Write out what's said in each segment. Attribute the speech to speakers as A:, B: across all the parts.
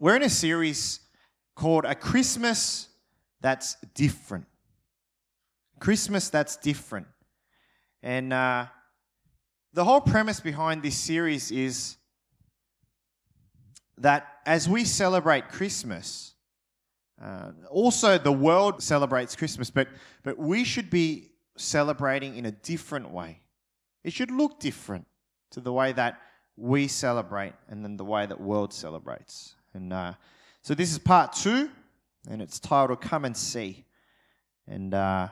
A: we're in a series called A Christmas That's Different. Christmas That's Different. And uh, the whole premise behind this series is that as we celebrate Christmas, uh, also the world celebrates Christmas, but, but we should be celebrating in a different way. It should look different to the way that we celebrate and then the way that world celebrates. And uh, so this is part two, and it's titled "Come and See," and uh,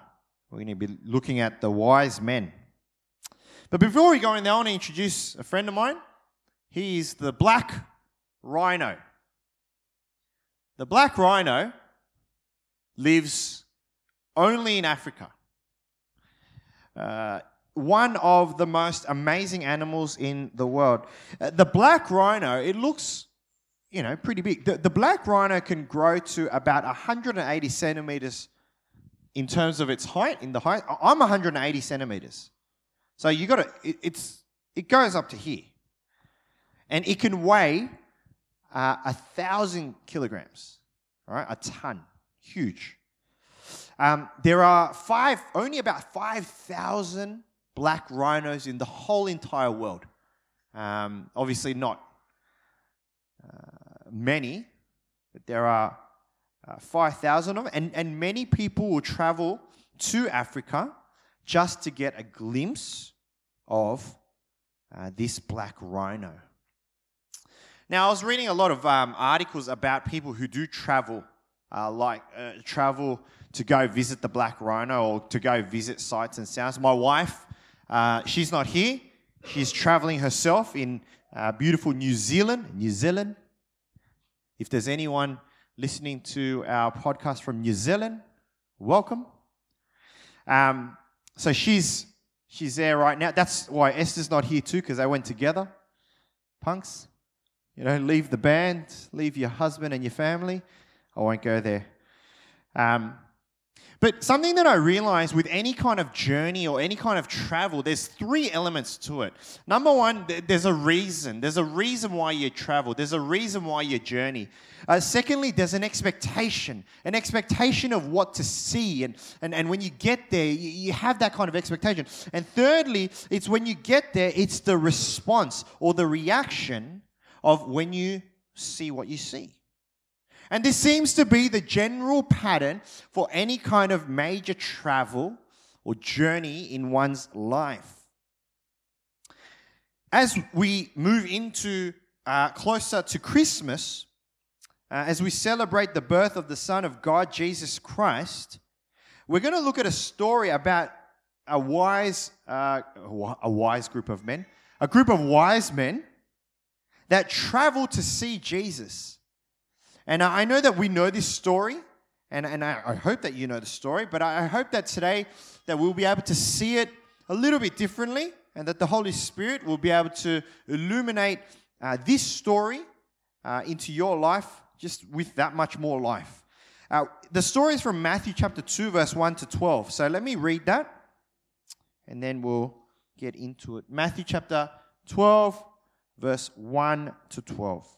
A: we're going to be looking at the wise men. But before we go in there, I want to introduce a friend of mine. He is the black rhino. The black rhino lives only in Africa. Uh, one of the most amazing animals in the world. Uh, the black rhino, it looks, you know, pretty big. The, the black rhino can grow to about 180 centimeters in terms of its height. In the height, I'm 180 centimeters. So you got to, it, it's, it goes up to here. And it can weigh uh, a thousand kilograms, all right, a ton, huge. Um, there are five, only about 5,000 black rhinos in the whole entire world. Um, obviously, not uh, many, but there are uh, 5,000 of them, and, and many people will travel to Africa just to get a glimpse of uh, this black rhino. Now, I was reading a lot of um, articles about people who do travel, uh, like uh, travel to go visit the black rhino or to go visit sights and sounds. My wife, uh, she's not here. She's traveling herself in uh, beautiful New Zealand. New Zealand. If there's anyone listening to our podcast from New Zealand, welcome. Um, so she's she's there right now. That's why Esther's not here too, because they went together. Punks. You know, leave the band, leave your husband and your family. I won't go there. Um, but something that I realized with any kind of journey or any kind of travel, there's three elements to it. Number one, there's a reason. There's a reason why you travel. There's a reason why you journey. Uh, secondly, there's an expectation, an expectation of what to see. And, and, and when you get there, you, you have that kind of expectation. And thirdly, it's when you get there, it's the response or the reaction of when you see what you see. And this seems to be the general pattern for any kind of major travel or journey in one's life. As we move into uh, closer to Christmas, uh, as we celebrate the birth of the Son of God, Jesus Christ, we're going to look at a story about a wise, uh, a wise group of men, a group of wise men that travel to see Jesus. And I know that we know this story, and, and I, I hope that you know the story, but I hope that today that we'll be able to see it a little bit differently, and that the Holy Spirit will be able to illuminate uh, this story uh, into your life just with that much more life. Uh, the story is from Matthew chapter 2, verse 1 to 12. So let me read that, and then we'll get into it. Matthew chapter 12, verse 1 to 12.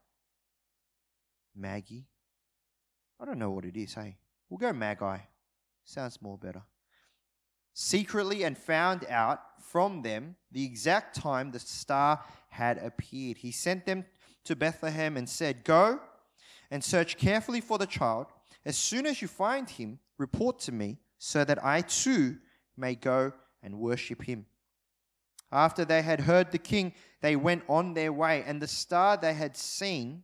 A: Maggie? I don't know what it is, hey? We'll go Magi. Sounds more better. Secretly and found out from them the exact time the star had appeared. He sent them to Bethlehem and said, Go and search carefully for the child. As soon as you find him, report to me, so that I too may go and worship him. After they had heard the king, they went on their way, and the star they had seen,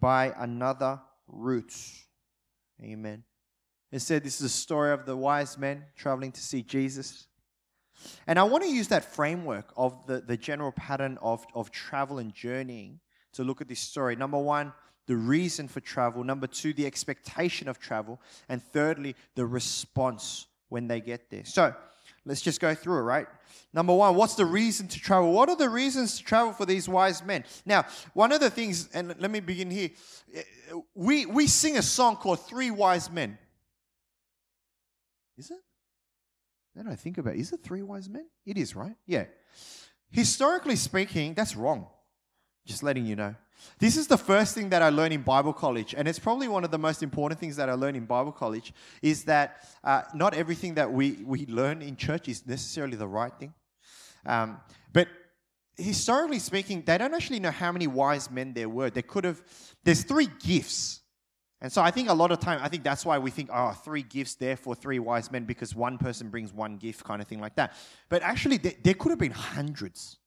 A: by another route. Amen. It said this is a story of the wise men traveling to see Jesus. And I want to use that framework of the, the general pattern of, of travel and journeying to look at this story. Number one, the reason for travel. Number two, the expectation of travel. And thirdly, the response when they get there. So let's just go through it, right? Number one, what's the reason to travel? What are the reasons to travel for these wise men? Now, one of the things, and let me begin here. We, we sing a song called Three Wise Men. Is it? Then I think about it, is it three wise men? It is, right? Yeah. Historically speaking, that's wrong. Just letting you know. This is the first thing that I learned in Bible college, and it's probably one of the most important things that I learned in Bible college is that uh, not everything that we, we learn in church is necessarily the right thing. Um, but historically speaking, they don't actually know how many wise men there were. They could have, there's three gifts. And so I think a lot of time, I think that's why we think, oh, three gifts there for three wise men because one person brings one gift, kind of thing like that. But actually, there, there could have been hundreds.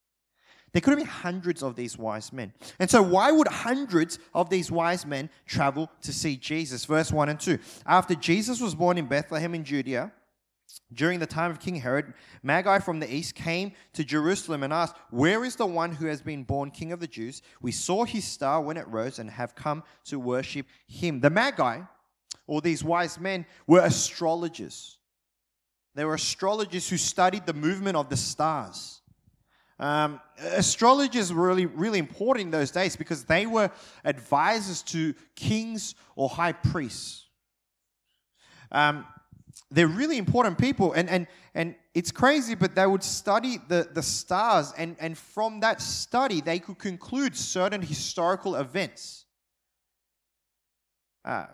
A: There could have been hundreds of these wise men. And so, why would hundreds of these wise men travel to see Jesus? Verse 1 and 2. After Jesus was born in Bethlehem in Judea, during the time of King Herod, Magi from the east came to Jerusalem and asked, Where is the one who has been born King of the Jews? We saw his star when it rose and have come to worship him. The Magi, or these wise men, were astrologers. They were astrologers who studied the movement of the stars. Um, astrologers were really, really important in those days because they were advisors to kings or high priests. Um, they're really important people, and, and, and it's crazy, but they would study the, the stars, and, and from that study, they could conclude certain historical events. Uh,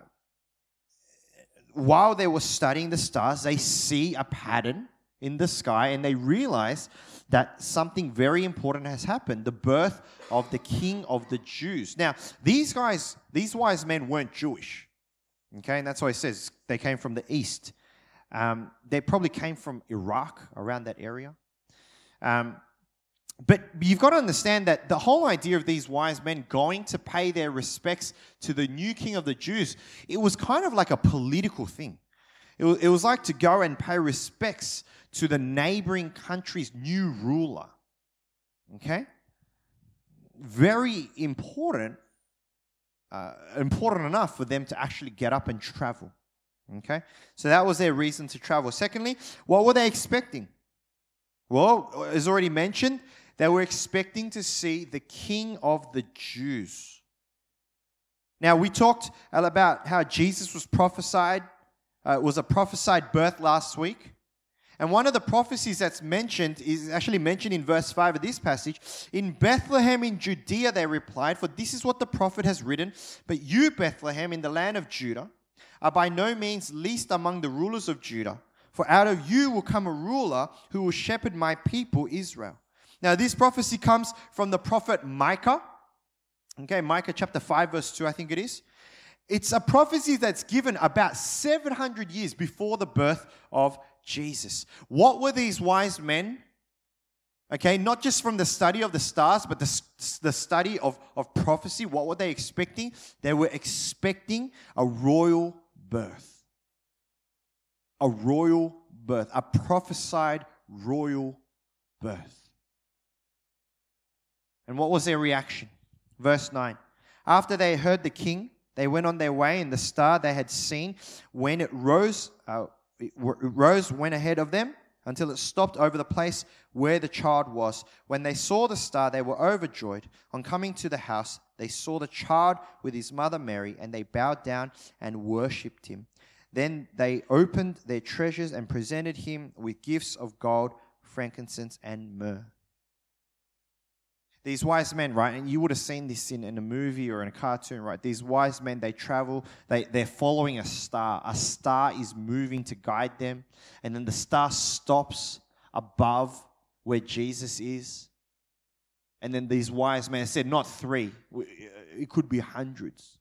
A: while they were studying the stars, they see a pattern in the sky and they realize that something very important has happened the birth of the king of the Jews. Now, these guys, these wise men weren't Jewish. Okay, and that's why it says they came from the east. Um, they probably came from Iraq, around that area. Um, but you've got to understand that the whole idea of these wise men going to pay their respects to the new king of the Jews, it was kind of like a political thing. It was, it was like to go and pay respects to the neighboring country's new ruler. Okay? Very important, uh, important enough for them to actually get up and travel. Okay? So that was their reason to travel. Secondly, what were they expecting? Well, as already mentioned, they were expecting to see the king of the Jews. Now, we talked about how Jesus was prophesied, uh, was a prophesied birth last week. And one of the prophecies that's mentioned is actually mentioned in verse 5 of this passage. In Bethlehem in Judea, they replied, For this is what the prophet has written. But you, Bethlehem, in the land of Judah, are by no means least among the rulers of Judah. For out of you will come a ruler who will shepherd my people Israel. Now, this prophecy comes from the prophet Micah. Okay, Micah chapter 5, verse 2, I think it is. It's a prophecy that's given about 700 years before the birth of Jesus. What were these wise men? Okay, not just from the study of the stars, but the, the study of, of prophecy. What were they expecting? They were expecting a royal birth. A royal birth, a prophesied royal birth. And what was their reaction? Verse 9. After they heard the king, they went on their way, and the star they had seen, when it rose, uh, it rose, went ahead of them until it stopped over the place where the child was. When they saw the star, they were overjoyed. On coming to the house, they saw the child with his mother Mary, and they bowed down and worshipped him. Then they opened their treasures and presented him with gifts of gold, frankincense, and myrrh. These wise men, right, and you would have seen this in, in a movie or in a cartoon, right? These wise men, they travel, they, they're following a star. A star is moving to guide them, and then the star stops above where Jesus is. And then these wise men said, not three, uh, it could be hundreds.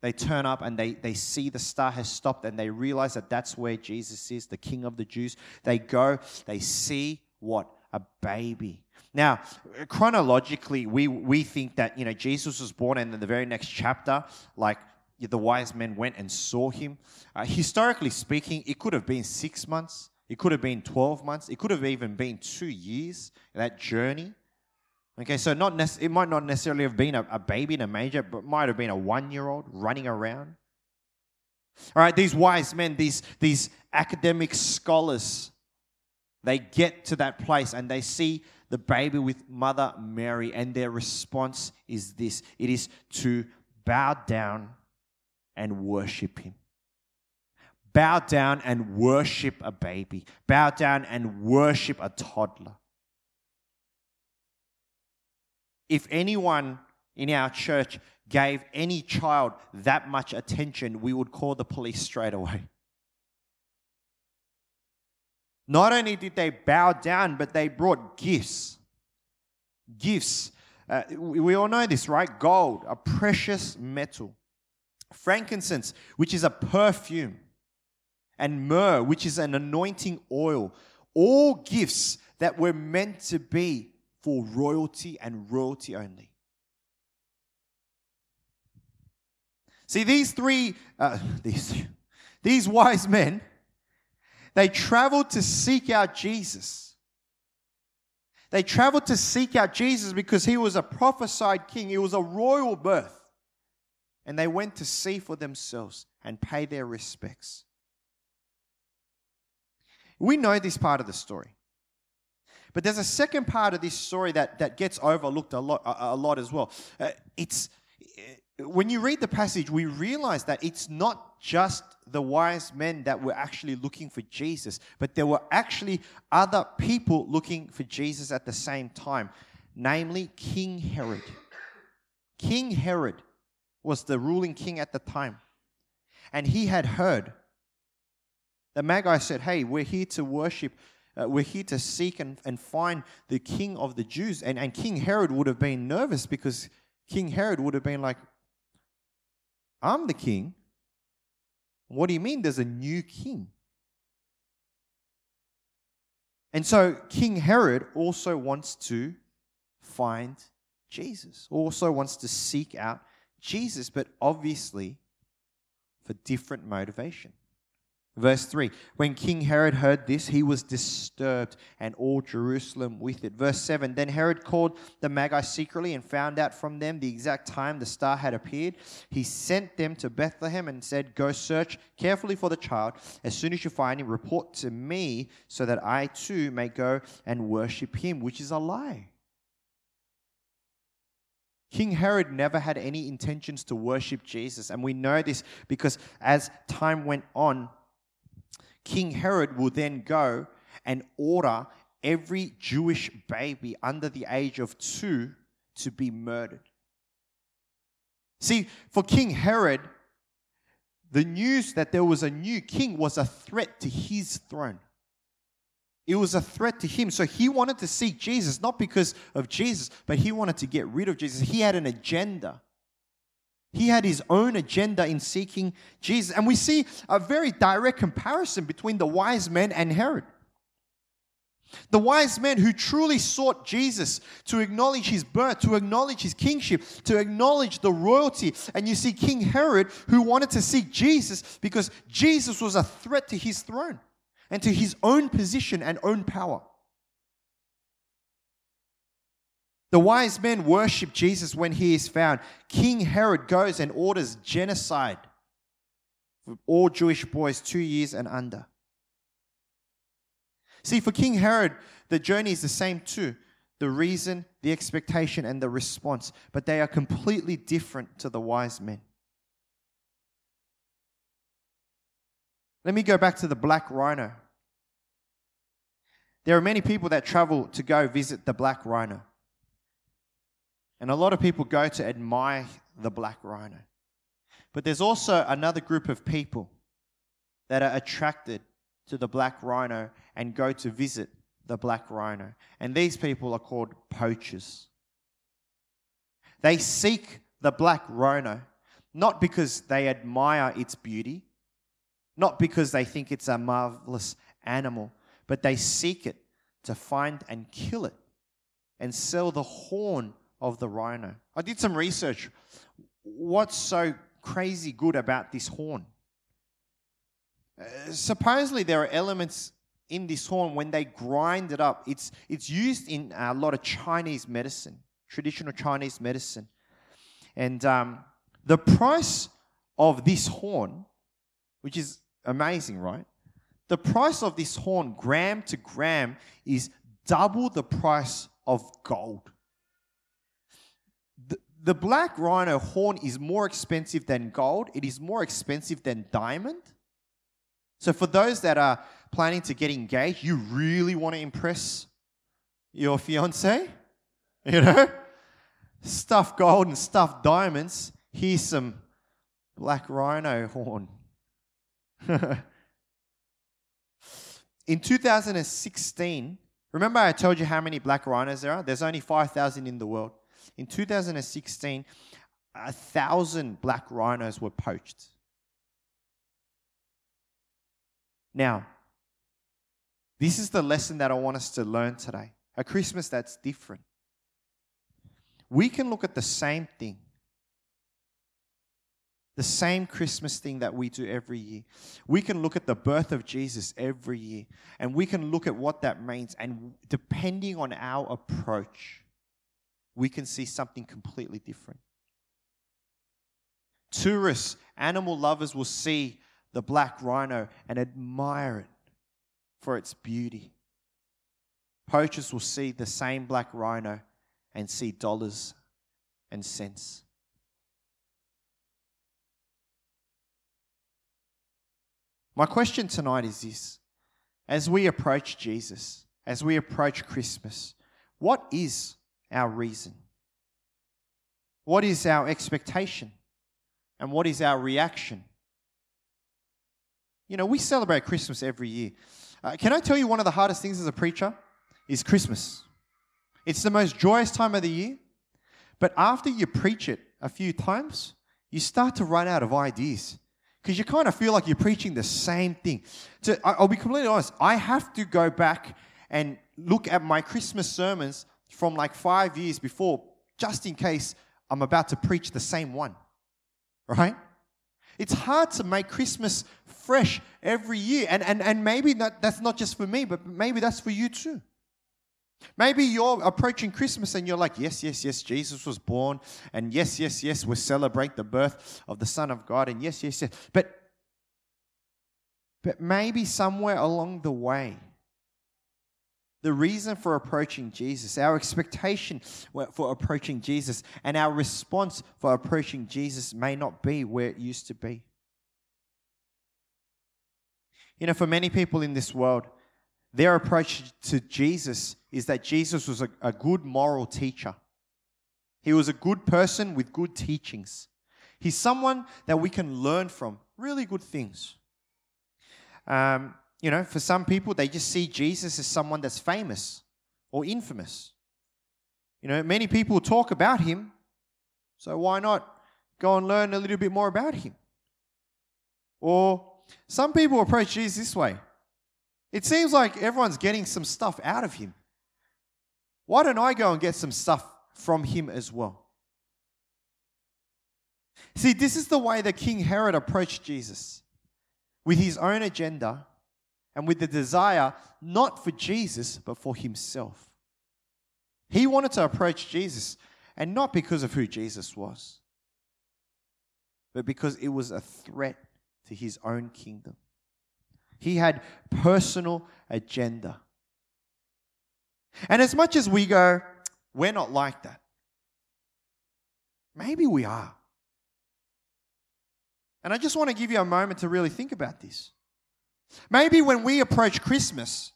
A: They turn up and they, they see the star has stopped and they realize that that's where Jesus is, the King of the Jews. They go, they see what? A baby. Now, chronologically, we, we think that, you know, Jesus was born and in the very next chapter, like the wise men went and saw him. Uh, historically speaking, it could have been six months, it could have been 12 months, it could have even been two years, that journey. Okay, so not it might not necessarily have been a, a baby in a manger, but might have been a one year old running around. All right, these wise men, these, these academic scholars, they get to that place and they see the baby with Mother Mary, and their response is this it is to bow down and worship Him. Bow down and worship a baby, bow down and worship a toddler. If anyone in our church gave any child that much attention, we would call the police straight away. Not only did they bow down, but they brought gifts. Gifts. Uh, we all know this, right? Gold, a precious metal. Frankincense, which is a perfume. And myrrh, which is an anointing oil. All gifts that were meant to be for royalty and royalty only. See, these three, uh, these, these wise men, they traveled to seek out Jesus. They traveled to seek out Jesus because he was a prophesied king, he was a royal birth. And they went to see for themselves and pay their respects. We know this part of the story. But there's a second part of this story that, that gets overlooked a lot, a, a lot as well. Uh, it's when you read the passage, we realize that it's not just the wise men that were actually looking for Jesus, but there were actually other people looking for Jesus at the same time, namely King Herod. King Herod was the ruling king at the time, and he had heard. The Magi said, Hey, we're here to worship. Uh, we're here to seek and, and find the king of the Jews. And, and King Herod would have been nervous because King Herod would have been like, I'm the king. What do you mean there's a new king? And so King Herod also wants to find Jesus, also wants to seek out Jesus, but obviously for different motivation. Verse 3 When King Herod heard this, he was disturbed, and all Jerusalem with it. Verse 7 Then Herod called the Magi secretly and found out from them the exact time the star had appeared. He sent them to Bethlehem and said, Go search carefully for the child. As soon as you find him, report to me so that I too may go and worship him, which is a lie. King Herod never had any intentions to worship Jesus. And we know this because as time went on, King Herod will then go and order every Jewish baby under the age of two to be murdered. See, for King Herod, the news that there was a new king was a threat to his throne. It was a threat to him. So he wanted to seek Jesus, not because of Jesus, but he wanted to get rid of Jesus. He had an agenda. He had his own agenda in seeking Jesus. And we see a very direct comparison between the wise men and Herod. The wise men who truly sought Jesus to acknowledge his birth, to acknowledge his kingship, to acknowledge the royalty. And you see King Herod who wanted to seek Jesus because Jesus was a threat to his throne and to his own position and own power. The wise men worship Jesus when he is found. King Herod goes and orders genocide for all Jewish boys two years and under. See, for King Herod, the journey is the same too. the reason, the expectation, and the response, but they are completely different to the wise men. Let me go back to the black rhino. There are many people that travel to go visit the black rhino. And a lot of people go to admire the black rhino. But there's also another group of people that are attracted to the black rhino and go to visit the black rhino. And these people are called poachers. They seek the black rhino not because they admire its beauty, not because they think it's a marvelous animal, but they seek it to find and kill it and sell the horn of the rhino. I did some research. What's so crazy good about this horn? Uh, supposedly, there are elements in this horn when they grind it up. It's, it's used in a lot of Chinese medicine, traditional Chinese medicine. And um, the price of this horn, which is amazing, right? The price of this horn, gram to gram, is double the price of gold. The, black rhino horn is more expensive than gold, it is more expensive than diamond. So, for those that are planning to get engaged, you really want to impress your fiance, you know, stuff gold and stuff diamonds. Here's some black rhino horn. in 2016, remember I told you how many black rhinos there are? There's only 5,000 in the world. In 2016, a thousand black rhinos were poached. Now, this is the lesson that I want us to learn today. A Christmas that's different. We can look at the same thing the same Christmas thing that we do every year. We can look at the birth of Jesus every year and we can look at what that means. And depending on our approach, we can see something completely different. Tourists, animal lovers will see the black rhino and admire it for its beauty. Poachers will see the same black rhino and see dollars and cents. My question tonight is this as we approach Jesus, as we approach Christmas, what is our reason? What is our expectation? And what is our reaction? You know, we celebrate Christmas every year. Uh, can I tell you one of the hardest things as a preacher is Christmas? It's the most joyous time of the year, but after you preach it a few times, you start to run out of ideas because you kind of feel like you're preaching the same thing. So I'll be completely honest, I have to go back and look at my Christmas sermons from like five years before, just in case I'm about to preach the same one, right? It's hard to make Christmas fresh every year. And, and, and maybe that, that's not just for me, but maybe that's for you too. Maybe you're approaching Christmas and you're like, yes, yes, yes, Jesus was born. And yes, yes, yes, we celebrate the birth of the Son of God. And yes, yes, yes. But, but maybe somewhere along the way, the reason for approaching Jesus, our expectation for approaching Jesus, and our response for approaching Jesus may not be where it used to be. You know, for many people in this world, their approach to Jesus is that Jesus was a, a good moral teacher. He was a good person with good teachings. He's someone that we can learn from, really good things. Um, you know, for some people, they just see Jesus as someone that's famous or infamous. You know, many people talk about him, so why not go and learn a little bit more about him? Or some people approach Jesus this way it seems like everyone's getting some stuff out of him. Why don't I go and get some stuff from him as well? See, this is the way that King Herod approached Jesus with his own agenda and with the desire not for Jesus, but for himself. He wanted to approach Jesus, and not because of who Jesus was, but because it was a threat to his own kingdom. He had personal agenda. And as much as we go, we're not like that, maybe we are. And I just want to give you a moment to really think about this. Maybe when we approach Christmas,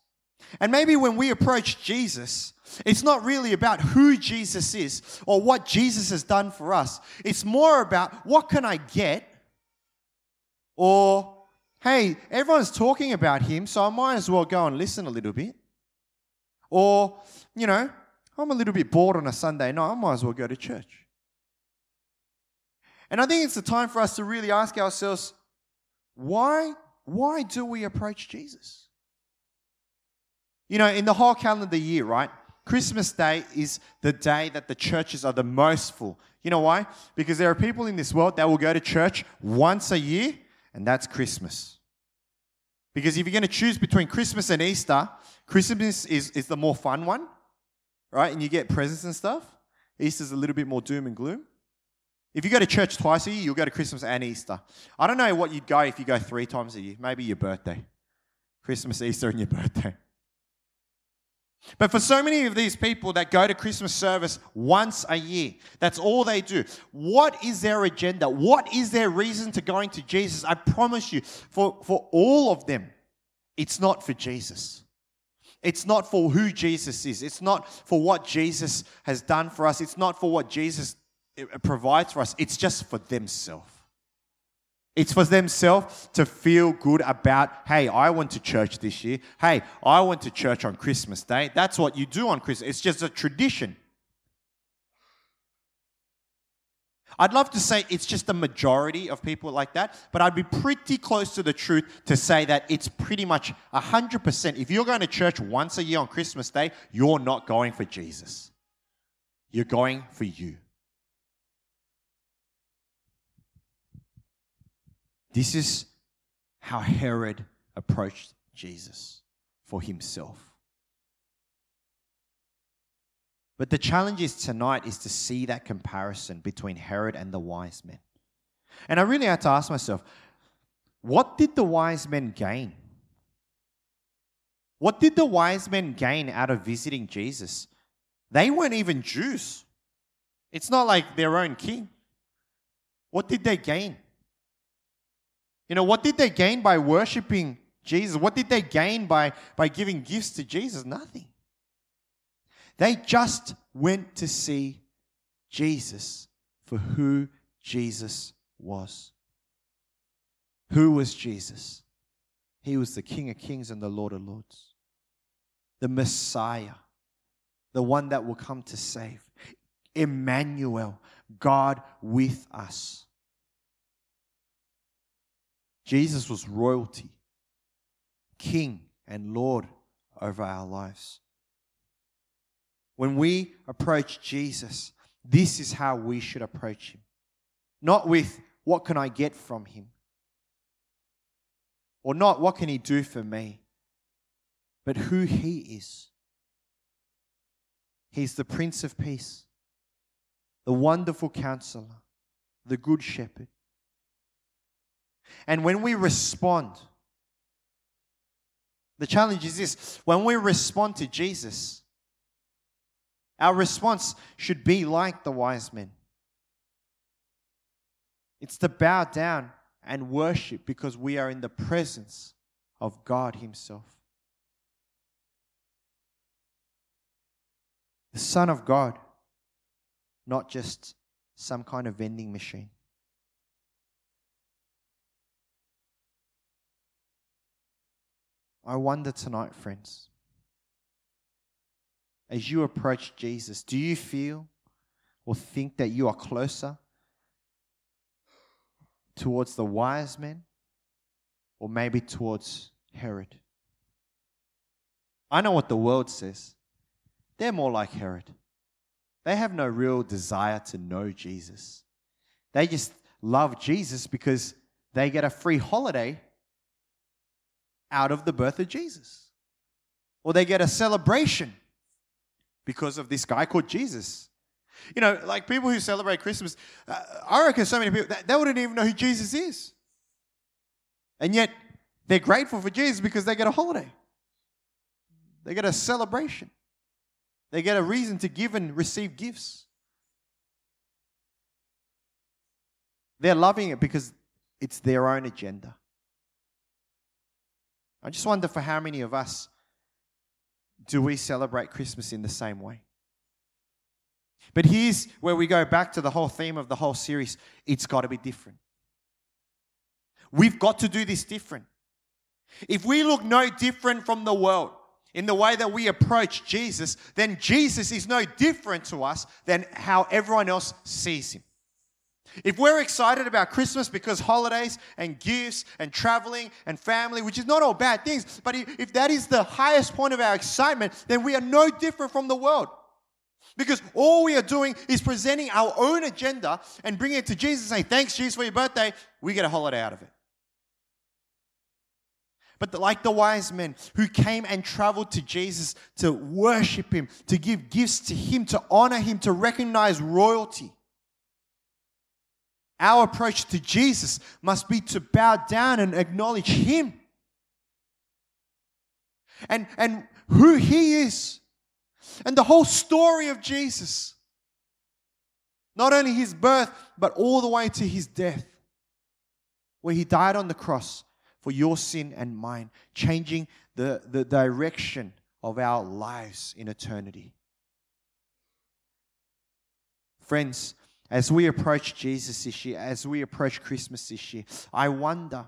A: and maybe when we approach Jesus, it's not really about who Jesus is or what Jesus has done for us. It's more about what can I get? Or, hey, everyone's talking about him, so I might as well go and listen a little bit. Or, you know, I'm a little bit bored on a Sunday night, I might as well go to church. And I think it's the time for us to really ask ourselves why, why do we approach Jesus? You know, in the whole calendar year, right? Christmas Day is the day that the churches are the most full. You know why? Because there are people in this world that will go to church once a year, and that's Christmas. Because if you're going to choose between Christmas and Easter, Christmas is, is the more fun one, right? And you get presents and stuff. Easter's a little bit more doom and gloom. If you go to church twice a year, you'll go to Christmas and Easter. I don't know what you'd go if you go three times a year. Maybe your birthday. Christmas, Easter, and your birthday. But for so many of these people that go to Christmas service once a year, that's all they do. What is their agenda? What is their reason to going to Jesus? I promise you, for, for all of them, it's not for Jesus. It's not for who Jesus is. It's not for what Jesus has done for us. It's not for what Jesus eh, provides for us. It's just for themselves. It's for themselves to feel good about, hey, I went to church this year. Hey, I went to church on Christmas Day. That's what you do on Christmas. It's just a tradition. I'd love to say it's just a majority of people like that, but I'd be pretty close to the truth to say that it's pretty much 100%. If you're going to church once a year on Christmas Day, you're not going for Jesus. You're going for you. This is how Herod approached Jesus for himself. But the challenge is tonight is to see that comparison between Herod and the wise men. And I really had to ask myself, what did the wise men gain? What did the wise men gain out of visiting Jesus? They weren't even Jews. It's not like their own king. What did they gain? You know, what did they gain by worshiping Jesus? What did they gain by, by giving gifts to Jesus? Nothing. They just went to see Jesus for who Jesus was. Who was Jesus? He was the King of Kings and the Lord of Lords, the Messiah, the one that will come to save. Emmanuel, God with us. Jesus was royalty, king and Lord over our lives. When we approach Jesus, this is how we should approach him. Not with what can I get from him? Or not what can he do for me? But who he is. He's the Prince of Peace, the wonderful counselor, the good shepherd. And when we respond, the challenge is this when we respond to Jesus, our response should be like the wise men. It's to bow down and worship because we are in the presence of God Himself. The Son of God, not just some kind of vending machine. I wonder tonight, friends, as you approach Jesus, do you feel or think that you are closer towards the wise men or maybe towards Herod? I know what the world says. They're more like Herod. They have no real desire to know Jesus. They just love Jesus because they get a free holiday out of the birth of Jesus. Or they get a celebration because of this guy called Jesus. You know, like people who celebrate Christmas, uh, I reckon so many people, they, they wouldn't even know who Jesus is. And yet, they're grateful for Jesus because they get a holiday, they get a celebration. They get a reason to give and receive gifts. They're loving it because it's their own agenda. I just wonder for how many of us do we celebrate Christmas in the same way? But here's where we go back to the whole theme of the whole series it's got to be different. We've got to do this different. If we look no different from the world in the way that we approach Jesus, then Jesus is no different to us than how everyone else sees him. If we're excited about Christmas because holidays and gifts and traveling and family, which is not all bad things, but if that is the highest point of our excitement, then we are no different from the world. Because all we are doing is presenting our own agenda and bringing it to Jesus and saying, Thanks, Jesus, for your birthday. We get a holiday out of it. But like the wise men who came and traveled to Jesus to worship him, to give gifts to him, to honor him, to recognize royalty. Our approach to Jesus must be to bow down and acknowledge him and, and who he is and the whole story of Jesus. Not only his birth, but all the way to his death, where he died on the cross for your sin and mine, changing the, the direction of our lives in eternity. Friends, as we approach Jesus this year, as we approach Christmas this year, I wonder,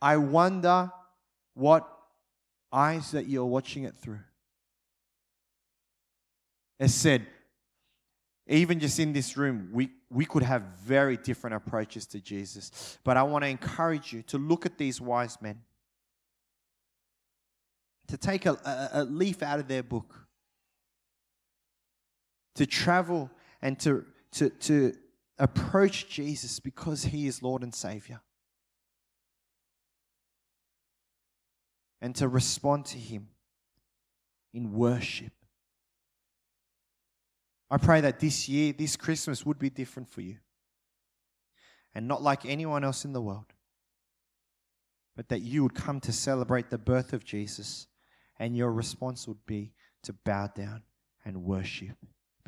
A: I wonder what eyes that you're watching it through. As said, even just in this room, we, we could have very different approaches to Jesus. But I want to encourage you to look at these wise men, to take a, a, a leaf out of their book, to travel and to, to, to approach Jesus because he is Lord and Savior, and to respond to him in worship I pray that this year, this Christmas would be different for you. And not like anyone else in the world. But that you would come to celebrate the birth of Jesus. And your response would be to bow down and worship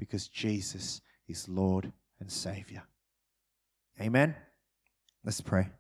A: because Jesus is Lord and Savior. Amen. Let's pray.